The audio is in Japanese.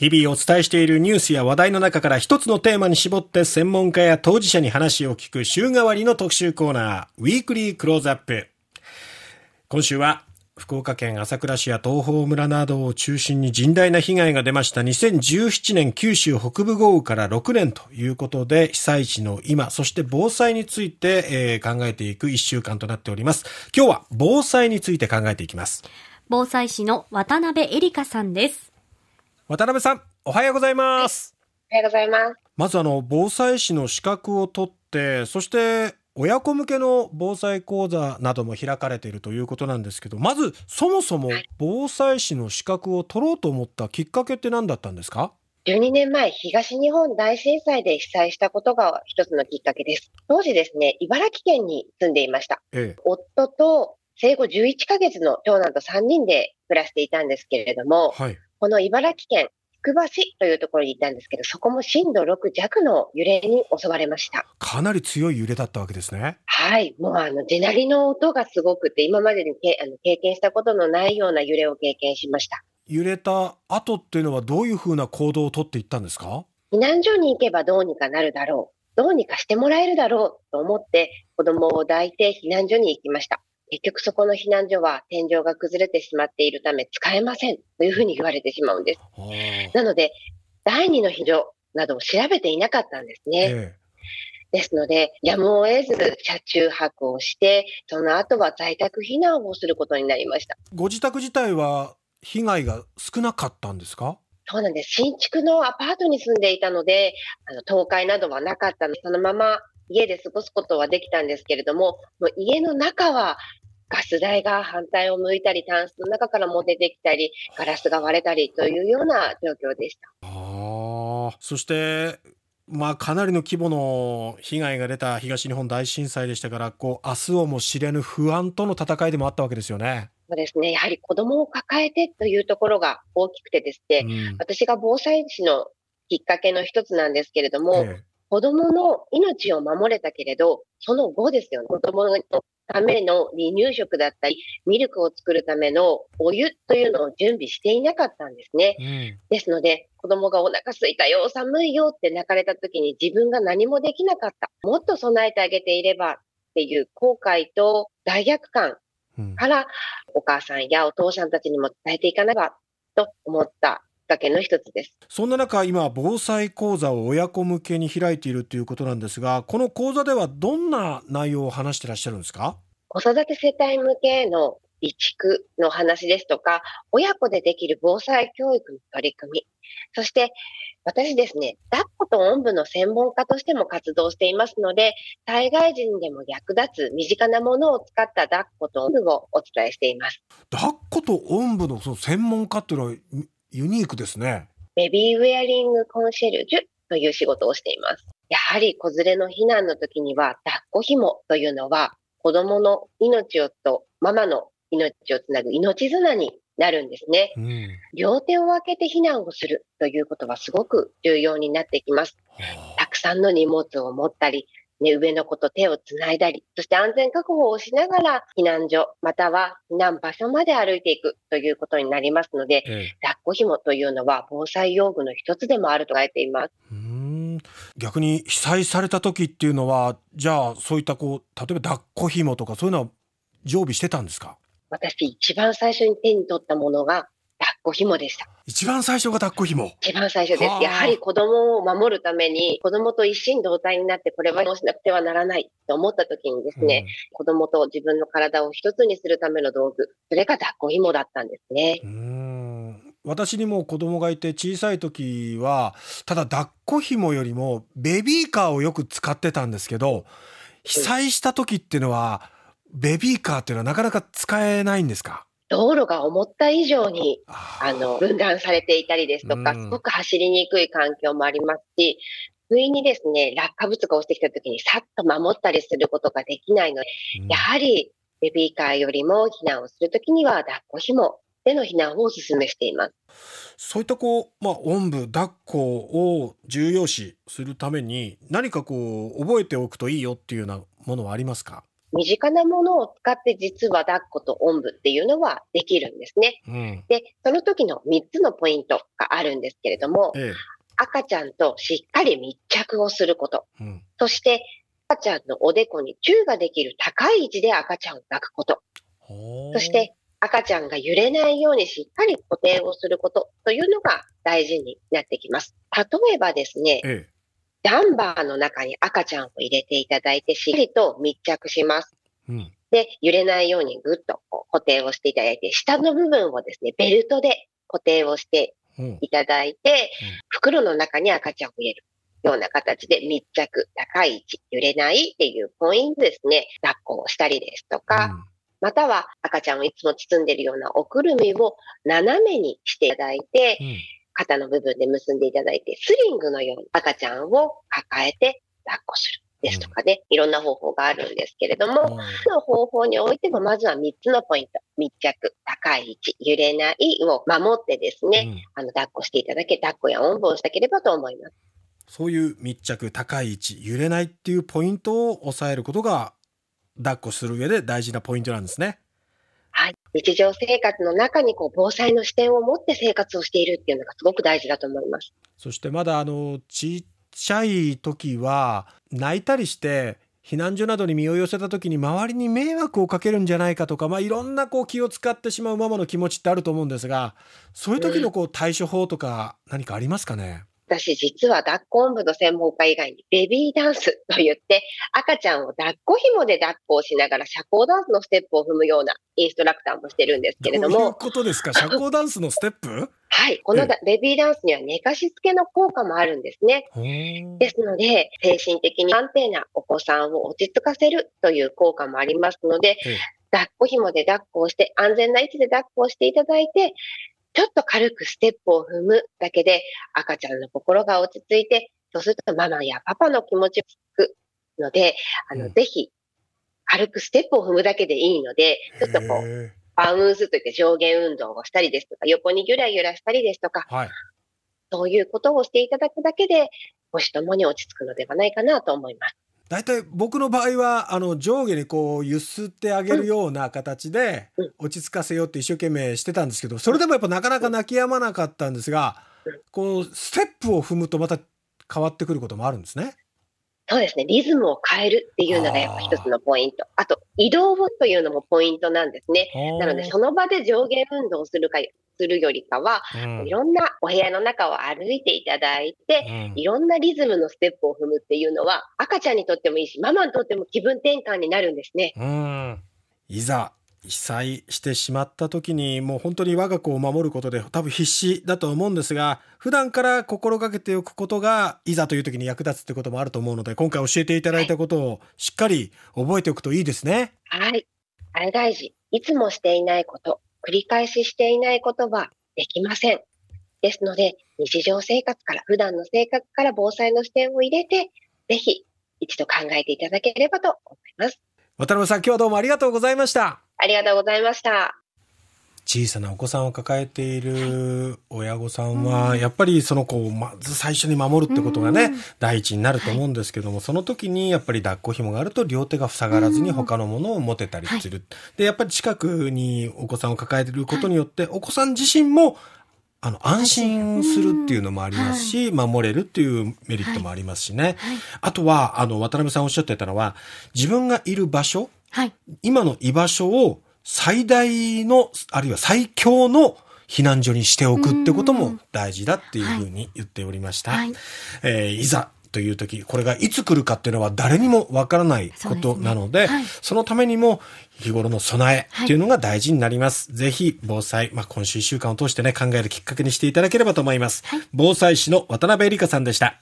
日々お伝えしているニュースや話題の中から一つのテーマに絞って専門家や当事者に話を聞く週替わりの特集コーナー、ウィークリークローズアップ。今週は福岡県朝倉市や東峰村などを中心に甚大な被害が出ました2017年九州北部豪雨から6年ということで被災地の今、そして防災について、えー、考えていく1週間となっております。今日は防災について考えていきます。防災士の渡辺恵里香さんです。渡辺さん、おはようございます。おはようございます。まずあの、防災士の資格を取って、そして親子向けの防災講座なども開かれているということなんですけど、まずそもそも防災士の資格を取ろうと思ったきっかけって何だったんですか？12年前、東日本大震災で被災したことが一つのきっかけです。当時ですね、茨城県に住んでいました。ええ、夫と生後11ヶ月の長男と3人で暮らしていたんですけれども、はい、この茨城県つくば市というところにいたんですけど、そこも震度6弱の揺れに襲われました。かなり強い揺れだったわけですね。はい。もうあの、地鳴りの音がすごくて、今までにけあの経験したことのないような揺れを経験しました。揺れた後っていうのはどういうふうな行動をとっていったんですか？避難所に行けばどうにかなるだろう。どうにかしてもらえるだろうと思って子供を抱いて避難所に行きました。結局そこの避難所は天井が崩れてしまっているため使えませんというふうに言われてしまうんです。なので、第二の避難などを調べていなかったんですね。えですので、やむを得ず車中泊をして、その後は在宅避難をすることになりました。ご自宅自体は被害が少なかったんですか？そうなんです。新築のアパートに住んでいたので、あの倒壊などはなかったので、そのまま家で過ごすことはできたんですけれども、もう家の中はガス台が反対を向いたり、タンスの中からも出てきたり、ガラスが割れたりというような状況でした。あそして、まあ、かなりの規模の被害が出た東日本大震災でしたから、こう明日をも知れぬ不安との戦いでもあったわけですよね。そうですね。やはり子供を抱えてというところが大きくてですね、うん、私が防災士のきっかけの一つなんですけれども、ええ、子供の命を守れたけれど、その後ですよね。子供のための離乳食だったり、ミルクを作るためのお湯というのを準備していなかったんですね。うん、ですので、子供がお腹すいたよ、寒いよって泣かれた時に自分が何もできなかった。もっと備えてあげていればっていう後悔と罪悪感から、お母さんやお父さんたちにも伝えていかなばと思ったかけの一つです。そんな中、今、防災講座を親子向けに開いているということなんですが、この講座ではどんな内容を話してらっしゃるんですか？子育て世帯向けの備蓄の話ですとか、親子でできる防災教育の取り組み、そして私ですね、抱っことおんぶの専門家としても活動していますので、災害時にでも役立つ身近なものを使った抱っことおんぶをお伝えしています。抱っことおんぶのその専門家っていうのはユニークですね。ベビーウェアリングコンシェルジュという仕事をしています。やはり子連れの避難の時には、抱っこ紐というのは、子供の命をとママの命をつなぐ命綱になるんですね、うん、両手を空けて避難をするということはすごく重要になってきます。たくさんの荷物を持ったり、ね、上の子と手をつないだり、そして安全確保をしながら避難所、または避難場所まで歩いていくということになりますので、ええ、抱っこ紐というのは防災用具の一つでもあると言われています。逆に被災された時っていうのは、じゃあそういったこう、例えば抱っこ紐とかそういうのは常備してたんですか？私一番最初に手に取ったものがこ紐でした。一番最初が抱っこ紐一番最初です。やはり子供を守るために、子供と一心同体になって、これはどうしなくてはならないと思った時にですね、うん、子供と自分の体を一つにするための道具、それが抱っこ紐だったんですね。私にも子供がいて小さい時は、ただ抱っこ紐よりもベビーカーをよく使ってたんですけど、被災した時っていうのは、ベビーカーっていうのはなかなか使えないんですか？道路が思った以上に、あの、分断されていたりですとか、すごく走りにくい環境もありますし、不意にですね、落下物が落ちてきた時にさっと守ったりすることができないので、やはりベビーカーよりも避難をするときには抱っこ紐での避難をお勧めしています。そういったこう、まあ、おんぶ、抱っこを重要視するために、何かこう、覚えておくといいよっていうようなものはありますか？身近なものを使って実は抱っことおんぶっていうのはできるんですね。うん、で、その時の3つのポイントがあるんですけれども、ええ、赤ちゃんとしっかり密着をすること、うん、そして赤ちゃんのおでこにチューができる高い位置で赤ちゃんを抱くこと、そして赤ちゃんが揺れないようにしっかり固定をすることというのが大事になってきます。例えばですね、ええ、ダンバーの中に赤ちゃんを入れていただいて、しっかりと密着します。うん、で、揺れないようにぐっと固定をしていただいて、下の部分をですね、ベルトで固定をしていただいて、う。ん、袋の中に赤ちゃんを入れる。ような形で密着、高い位置、揺れないっていうポイントですね、抱っこをしたりですとか、うん。または赤ちゃんをいつも包んでいるようなおくるみを斜めにしていただいて、うん、肩の部分で結んでいただいて、スリングのように赤ちゃんを抱えて抱っこする。ですとかね、うん、いろんな方法があるんですけれども、うん、その方法においても、まずは3つのポイント。密着、高い位置、揺れないを守ってですね、うん、あの、抱っこしていただけ、抱っこやおんぶをしたければと思います。そういう密着、高い位置、揺れないっていうポイントを抑えることが、抱っこする上で大事なポイントなんですね。はい。日常生活の中にこう防災の視点を持って生活をしているっていうのがすごく大事だと思います。そしてまだあのちっちゃい時は泣いたりして避難所などに身を寄せた時に周りに迷惑をかけるんじゃないかとか、まあ、いろんなこう気を使ってしまうママの気持ちってあると思うんですがそういう時のこう対処法とか何かありますかね、私実は抱っこおんぶの専門家以外にベビーダンスと言って赤ちゃんを抱っこ紐で抱っこをしながら社交ダンスのステップを踏むようなインストラクターもしてるんですけれども。どういうことですか？社交ダンスのステップ？はい。このベビーダンスには寝かしつけの効果もあるんですね。ですので、精神的に安定なお子さんを落ち着かせるという効果もありますので、抱っこ紐で抱っこをして、安全な位置で抱っこをしていただいて、ちょっと軽くステップを踏むだけで赤ちゃんの心が落ち着いて、そうするとママやパパの気持ちをつくので、あの、うん、ぜひ、軽くステップを踏むだけでいいので、ちょっとこう、バウンスといって上下運動をしたりですとか、横にギュラギュラしたりですとか、はい、そういうことをしていただくだけで、母子ともに落ち着くのではないかなと思います。大体僕の場合はあの上下にこう揺すってあげるような形で落ち着かせようって一生懸命してたんですけどそれでもやっぱなかなか泣き止まなかったんですがこうステップを踏むとまた変わってくることもあるんですね。そうですね。リズムを変えるっていうのがやっぱ一つのポイント。あと、移動というのもポイントなんですね。なので、その場で上下運動をするか、するよりかは、うん、いろんなお部屋の中を歩いていただいて、うん、いろんなリズムのステップを踏むっていうのは、赤ちゃんにとってもいいし、ママにとっても気分転換になるんですね。うん。いざ被災してしまった時にもう本当に我が子を守ることで多分必死だと思うんですが普段から心がけておくことがいざという時に役立つってこともあると思うので今回教えていただいたことをしっかり覚えておくといいですね。はい。あれ大事。いつもしていないこと、繰り返ししていないことはできません。ですので、日常生活から、普段の生活から防災の視点を入れて、ぜひ一度考えていただければと思います。渡辺さん、今日はどうもありがとうございました。ありがとうございました。小さなお子さんを抱えている親御さんは、やっぱりその子をまず最初に守るってことがね、第一になると思うんですけども、その時にやっぱり抱っこ紐があると両手が塞がらずに他のものを持てたりする。で、やっぱり近くにお子さんを抱えていることによって、お子さん自身もあの、安心するっていうのもありますし、守れるっていうメリットもありますしね。あとは、あの、渡辺さんおっしゃってたのは、自分がいる場所、はい、今の居場所を最大の、あるいは最強の避難所にしておくってことも大事だっていうふうに言っておりました。はい、えー、いざという時、これがいつ来るかっていうのは誰にもわからないことなので、そ、ねはい、そのためにも日頃の備えっていうのが大事になります。はい、ぜひ防災、まあ、今週1週間を通してね、考えるきっかけにしていただければと思います。はい、防災士の渡辺恵里香さんでした。